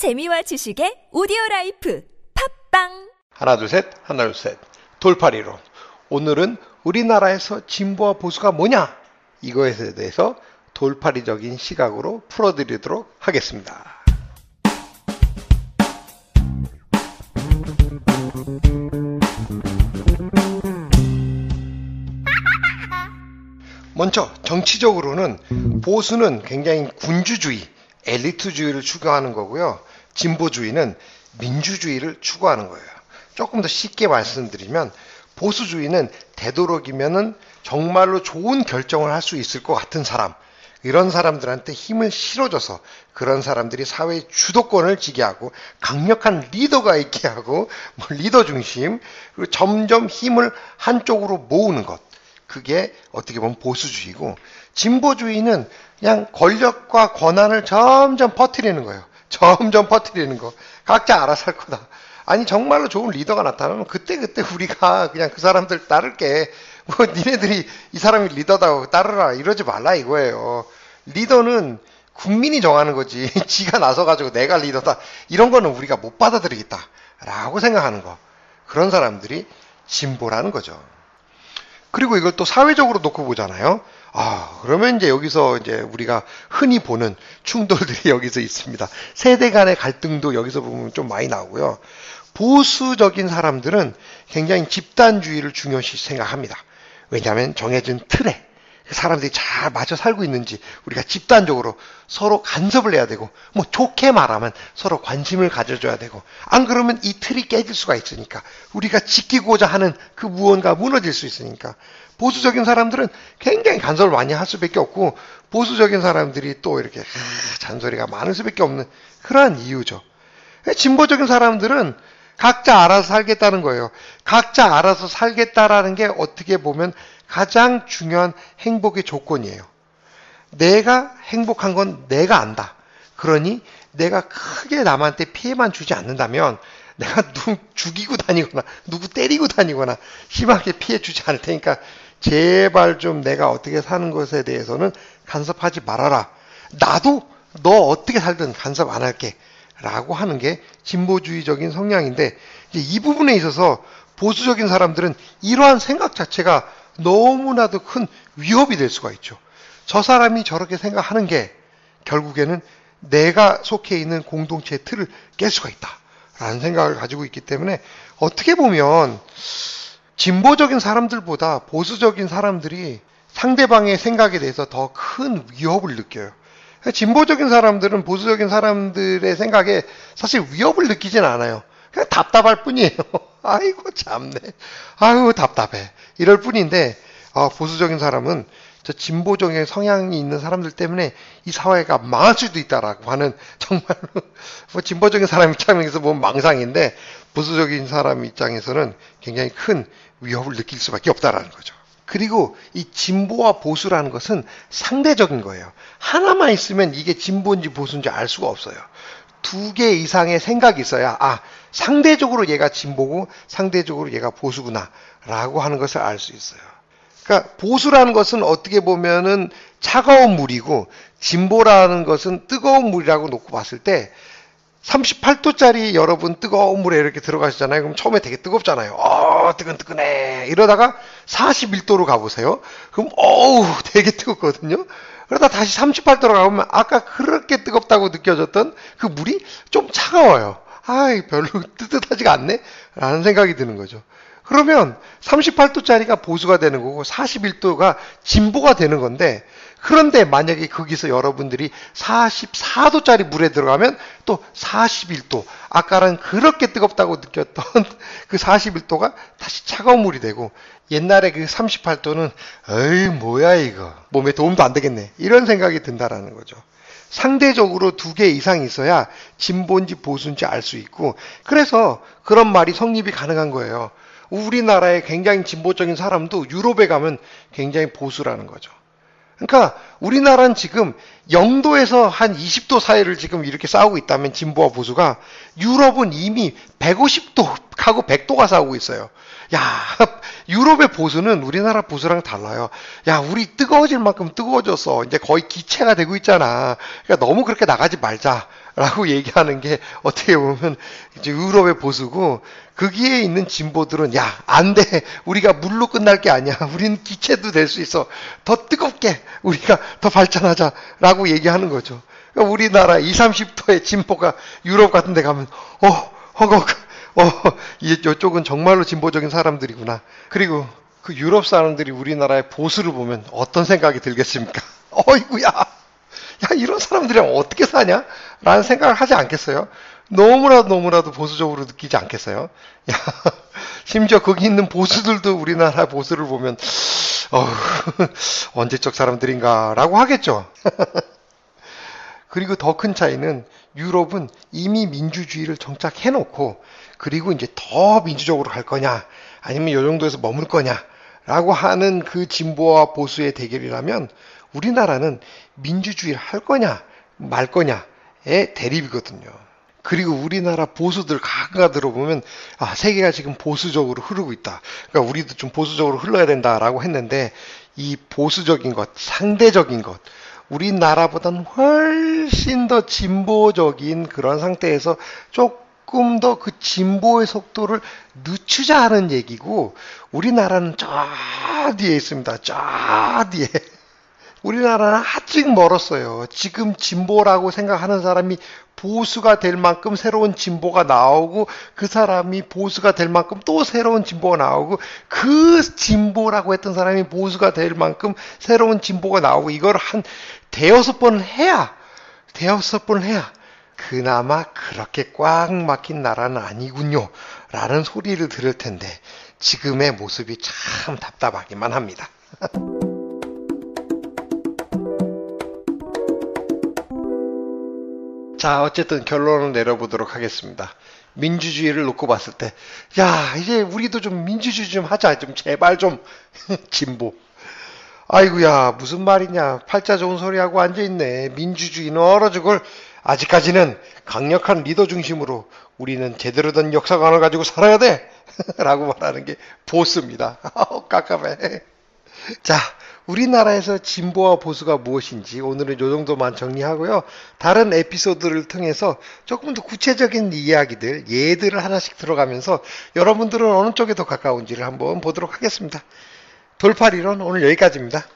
재미와 지식의 오디오 라이프. 팟빵! 하나 둘 셋. 하나 둘 셋. 돌팔이론 오늘은 우리나라에서 진보와 보수가 뭐냐? 이거에 대해서 돌팔이적인 시각으로 풀어드리도록 하겠습니다. 먼저 정치적으로는 보수는 굉장히 군주주의, 엘리트주의를 추구하는 거고요. 진보주의는 민주주의를 추구하는 거예요. 조금 더 쉽게 말씀드리면 보수주의는 되도록이면은 정말로 좋은 결정을 할 수 있을 것 같은 사람, 이런 사람들한테 힘을 실어줘서 그런 사람들이 사회의 주도권을 지게 하고 강력한 리더가 있게 하고 뭐 리더 중심 그리고 점점 힘을 한쪽으로 모으는 것 그게 어떻게 보면 보수주의고 진보주의는 그냥 권력과 권한을 점점 퍼뜨리는 거예요. 점점 퍼뜨리는 거. 각자 알아서 할 거다. 아니 정말로 좋은 리더가 나타나면 그때 그때 우리가 그냥 그 사람들 따를게. 뭐 니네들이 이 사람이 리더다 따르라 이러지 말라 이거예요. 리더는 국민이 정하는 거지. 지가 나서 가지고 내가 리더다. 이런 거는 우리가 못 받아들이겠다라고 생각하는 거. 그런 사람들이 진보라는 거죠. 그리고 이걸 또 사회적으로 놓고 보잖아요. 아, 그러면 이제 여기서 이제 우리가 흔히 보는 충돌들이 여기서 있습니다. 세대 간의 갈등도 여기서 보면 좀 많이 나오고요. 보수적인 사람들은 굉장히 집단주의를 중요시 생각합니다. 왜냐하면 정해진 틀에 사람들이 잘 맞춰 살고 있는지 우리가 집단적으로 서로 간섭을 해야 되고 뭐 좋게 말하면 서로 관심을 가져줘야 되고 안 그러면 이 틀이 깨질 수가 있으니까 우리가 지키고자 하는 그 무언가 무너질 수 있으니까 보수적인 사람들은 굉장히 간섭을 많이 할 수밖에 없고 보수적인 사람들이 또 이렇게 잔소리가 많을 수밖에 없는 그러한 이유죠. 진보적인 사람들은 각자 알아서 살겠다는 거예요. 각자 알아서 살겠다라는 게 어떻게 보면 가장 중요한 행복의 조건이에요. 내가 행복한 건 내가 안다. 그러니 내가 크게 남한테 피해만 주지 않는다면 내가 누구 죽이고 다니거나 누구 때리고 다니거나 심하게 피해 주지 않을 테니까 제발 좀 내가 어떻게 사는 것에 대해서는 간섭하지 말아라. 나도 너 어떻게 살든 간섭 안 할게. 라고 하는 게 진보주의적인 성향인데 이 부분에 있어서 보수적인 사람들은 이러한 생각 자체가 너무나도 큰 위협이 될 수가 있죠. 저 사람이 저렇게 생각하는 게 결국에는 내가 속해 있는 공동체의 틀을 깰 수가 있다. 라는 생각을 가지고 있기 때문에 어떻게 보면 진보적인 사람들보다 보수적인 사람들이 상대방의 생각에 대해서 더 큰 위협을 느껴요. 진보적인 사람들은 보수적인 사람들의 생각에 사실 위협을 느끼진 않아요. 답답할 뿐이에요. 아이고 참네. 아유 답답해. 이럴 뿐인데 어, 보수적인 사람은 저 진보적인 성향이 있는 사람들 때문에 이 사회가 망할 수도 있다라고 하는 정말로 뭐 진보적인 사람 입장에서 보면 망상인데 보수적인 사람 입장에서는 굉장히 큰 위협을 느낄 수밖에 없다라는 거죠. 그리고 이 진보와 보수라는 것은 상대적인 거예요. 하나만 있으면 이게 진보인지 보수인지 알 수가 없어요. 두 개 이상의 생각이 있어야 아 상대적으로 얘가 진보고 상대적으로 얘가 보수구나라고 하는 것을 알 수 있어요. 그러니까 보수라는 것은 어떻게 보면은 차가운 물이고 진보라는 것은 뜨거운 물이라고 놓고 봤을 때 38도짜리 여러분 뜨거운 물에 이렇게 들어가시잖아요. 그럼 처음에 되게 뜨겁잖아요. 어, 뜨끈뜨끈해. 이러다가 41도로 가보세요. 그럼 어우, 되게 뜨겁거든요. 그러다 다시 38도로 가보면 아까 그렇게 뜨겁다고 느껴졌던 그 물이 좀 차가워요. 아이, 별로 뜨뜻하지가 않네? 라는 생각이 드는 거죠. 그러면 38도짜리가 보수가 되는 거고 41도가 진보가 되는 건데 그런데 만약에 거기서 여러분들이 44도짜리 물에 들어가면 또 41도 아까는 그렇게 뜨겁다고 느꼈던 그 41도가 다시 차가운 물이 되고 옛날에 그 38도는 에이 뭐야 이거 몸에 도움도 안 되겠네 이런 생각이 든다라는 거죠. 상대적으로 두 개 이상 있어야 진보인지 보수인지 알 수 있고 그래서 그런 말이 성립이 가능한 거예요. 우리나라의 굉장히 진보적인 사람도 유럽에 가면 굉장히 보수라는 거죠. 그러니까 우리나라는 지금 영도에서 한 20도 사이를 지금 이렇게 싸우고 있다면 진보와 보수가 유럽은 이미 150도 하고 100도가 싸우고 있어요. 야, 유럽의 보수는 우리나라 보수랑 달라요. 야, 우리 뜨거워질 만큼 뜨거워졌어. 이제 거의 기체가 되고 있잖아. 그러니까 너무 그렇게 나가지 말자. 라고 얘기하는 게 어떻게 보면 이제 유럽의 보수고 거기에 있는 진보들은 야, 안 돼. 우리가 물로 끝날 게 아니야. 우리는 기체도 될 수 있어. 더 뜨겁게 우리가 더 발전하자. 라고 얘기하는 거죠. 그러니까 우리나라 20, 30도의 진보가 유럽 같은 데 가면 어, 허걱, 어, 이쪽은 정말로 진보적인 사람들이구나. 그리고 그 유럽 사람들이 우리나라의 보수를 보면 어떤 생각이 들겠습니까? 어이구야. 야, 이런 사람들이랑 어떻게 사냐? 라는 생각을 하지 않겠어요? 너무나도 너무나도 보수적으로 느끼지 않겠어요? 야, 심지어 거기 있는 보수들도 우리나라 보수를 보면, 어 언제적 사람들인가? 라고 하겠죠? 그리고 더 큰 차이는 유럽은 이미 민주주의를 정착해놓고, 그리고 이제 더 민주적으로 갈 거냐, 아니면 이 정도에서 머물 거냐, 라고 하는 그 진보와 보수의 대결이라면, 우리나라는 민주주의를 할 거냐 말 거냐의 대립이거든요. 그리고 우리나라 보수들 가가 들어보면 아 세계가 지금 보수적으로 흐르고 있다. 그러니까 우리도 좀 보수적으로 흘러야 된다라고 했는데 이 보수적인 것, 상대적인 것, 우리나라보다는 훨씬 더 진보적인 그런 상태에서 조금 더 그 진보의 속도를 늦추자 하는 얘기고 우리나라는 저 뒤에 있습니다. 저 뒤에. 우리나라는 아직 멀었어요. 지금 진보라고 생각하는 사람이 보수가 될 만큼 새로운 진보가 나오고 그 사람이 보수가 될 만큼 또 새로운 진보가 나오고 그 진보라고 했던 사람이 보수가 될 만큼 새로운 진보가 나오고 이걸 한 대여섯 번을 해야 대여섯 번을 해야 그나마 그렇게 꽉 막힌 나라는 아니군요 라는 소리를 들을 텐데 지금의 모습이 참 답답하기만 합니다. 자, 어쨌든 결론을 내려보도록 하겠습니다. 민주주의를 놓고 봤을 때, 야, 이제 우리도 좀 민주주의 좀 하자. 좀 제발 좀 진보. 아이구야, 무슨 말이냐. 팔자 좋은 소리하고 앉아있네. 민주주의는 얼어 죽을. 아직까지는 강력한 리더 중심으로 우리는 제대로 된 역사관을 가지고 살아야 돼. 라고 말하는 게 보스입니다. 깝깝해. 자, 우리나라에서 진보와 보수가 무엇인지 오늘은 이 정도만 정리하고요. 다른 에피소드를 통해서 조금 더 구체적인 이야기들, 예들을 하나씩 들어가면서 여러분들은 어느 쪽에 더 가까운지를 한번 보도록 하겠습니다. 돌팔이론 오늘 여기까지입니다.